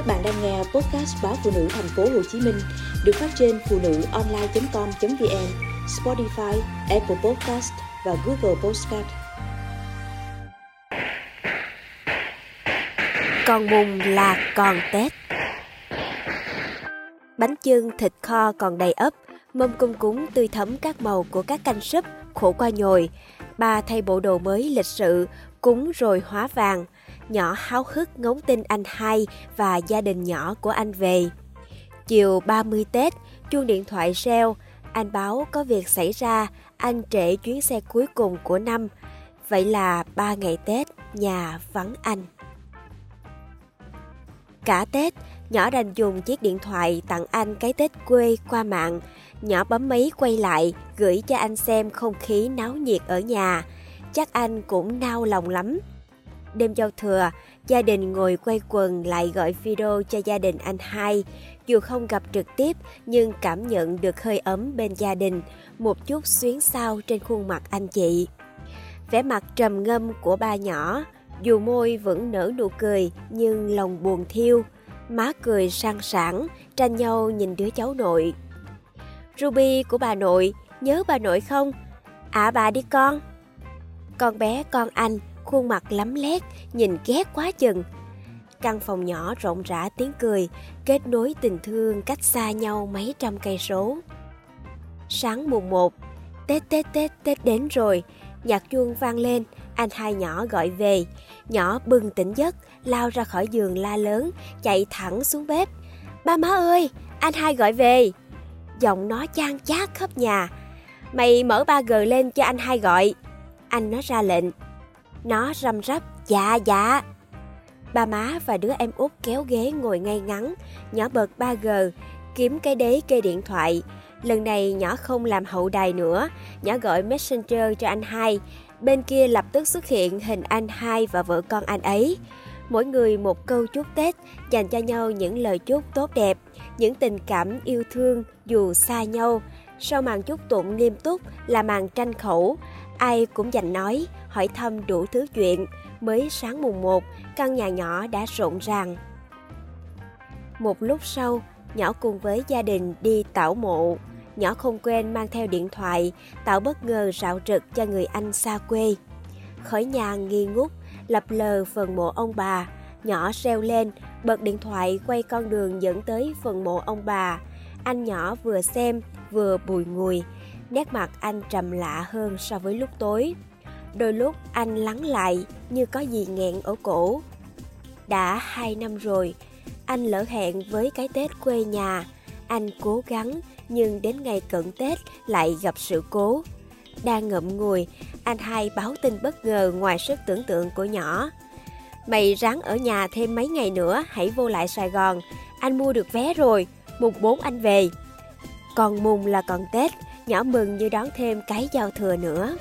Các bạn đang nghe podcast báo phụ nữ thành phố Hồ Chí Minh được phát trên phụ nữ online.com.vn, Spotify, Apple Podcast và Google Podcast. Còn mùng là còn Tết. Bánh chưng, thịt kho còn đầy ấp, mâm cung cúng tươi thấm các màu của các canh súp, khổ qua nhồi. Bà thay bộ đồ mới lịch sự, cúng rồi hóa vàng – nhỏ háo hức ngóng tin anh hai và gia đình nhỏ của anh về. Chiều 30 Tết, chuông điện thoại reo, anh báo có việc xảy ra, anh trễ chuyến xe cuối cùng của năm. Vậy là ba ngày Tết, nhà vắng anh. Cả Tết, nhỏ đành dùng chiếc điện thoại tặng anh cái Tết quê qua mạng. Nhỏ bấm máy quay lại, gửi cho anh xem không khí náo nhiệt ở nhà. Chắc anh cũng nao lòng lắm. Đêm giao thừa, gia đình ngồi quay quần lại gọi video cho gia đình anh hai. Dù không gặp trực tiếp nhưng cảm nhận được hơi ấm bên gia đình, một chút xuyến sao trên khuôn mặt anh chị. Vẻ mặt trầm ngâm của ba nhỏ, dù môi vẫn nở nụ cười nhưng lòng buồn thiêu, má cười sang sảng, tranh nhau nhìn đứa cháu nội. Ruby của bà nội, nhớ bà nội không? À bà đi con. Con bé con anh khuôn mặt lắm lét, nhìn ghét quá chừng. Căn phòng nhỏ rộng rã tiếng cười, kết nối tình thương cách xa nhau mấy trăm cây số. Sáng mùng 1, Tết Tết Tết Tết đến rồi, nhạc chuông vang lên, anh hai nhỏ gọi về. Nhỏ bừng tỉnh giấc, lao ra khỏi giường la lớn, chạy thẳng xuống bếp. Ba má ơi, anh hai gọi về. Giọng nó chan chát khắp nhà. Mày mở ba g lên cho anh hai gọi. Anh nó ra lệnh. Nó răm rắp, dạ dạ. Ba má và đứa em út kéo ghế ngồi ngay ngắn, nhỏ bật 3G, kiếm cái đế kê điện thoại. Lần này nhỏ không làm hậu đài nữa, nhỏ gọi Messenger cho anh hai. Bên kia lập tức xuất hiện hình anh hai và vợ con anh ấy. Mỗi người một câu chúc Tết, dành cho nhau những lời chúc tốt đẹp, những tình cảm yêu thương dù xa nhau. Sau màn chúc tụng nghiêm túc là màn tranh khẩu, ai cũng dành nói, hỏi thăm đủ thứ chuyện. Mới sáng mùng 1, căn nhà nhỏ đã rộn ràng. Một lúc sau, nhỏ cùng với gia đình đi tảo mộ. Nhỏ không quên mang theo điện thoại, tạo bất ngờ rạo rực cho người anh xa quê. Khởi nhà nghi ngút, lập lờ phần mộ ông bà. Nhỏ reo lên, bật điện thoại quay con đường dẫn tới phần mộ ông bà. Anh nhỏ vừa xem, vừa bùi ngùi. Nét mặt anh trầm lạ hơn so với lúc tối. Đôi lúc anh lắng lại như có gì nghẹn ở cổ. Đã hai năm rồi, anh lỡ hẹn với cái Tết quê nhà. Anh cố gắng nhưng đến ngày cận Tết lại gặp sự cố. Đang ngậm ngùi, anh hai báo tin bất ngờ ngoài sức tưởng tượng của nhỏ. Mày ráng ở nhà thêm mấy ngày nữa, hãy vô lại Sài Gòn. Anh mua được vé rồi, mùng 4 anh về. Còn mùng là còn Tết, nhỏ mừng như đón thêm cái giao thừa nữa.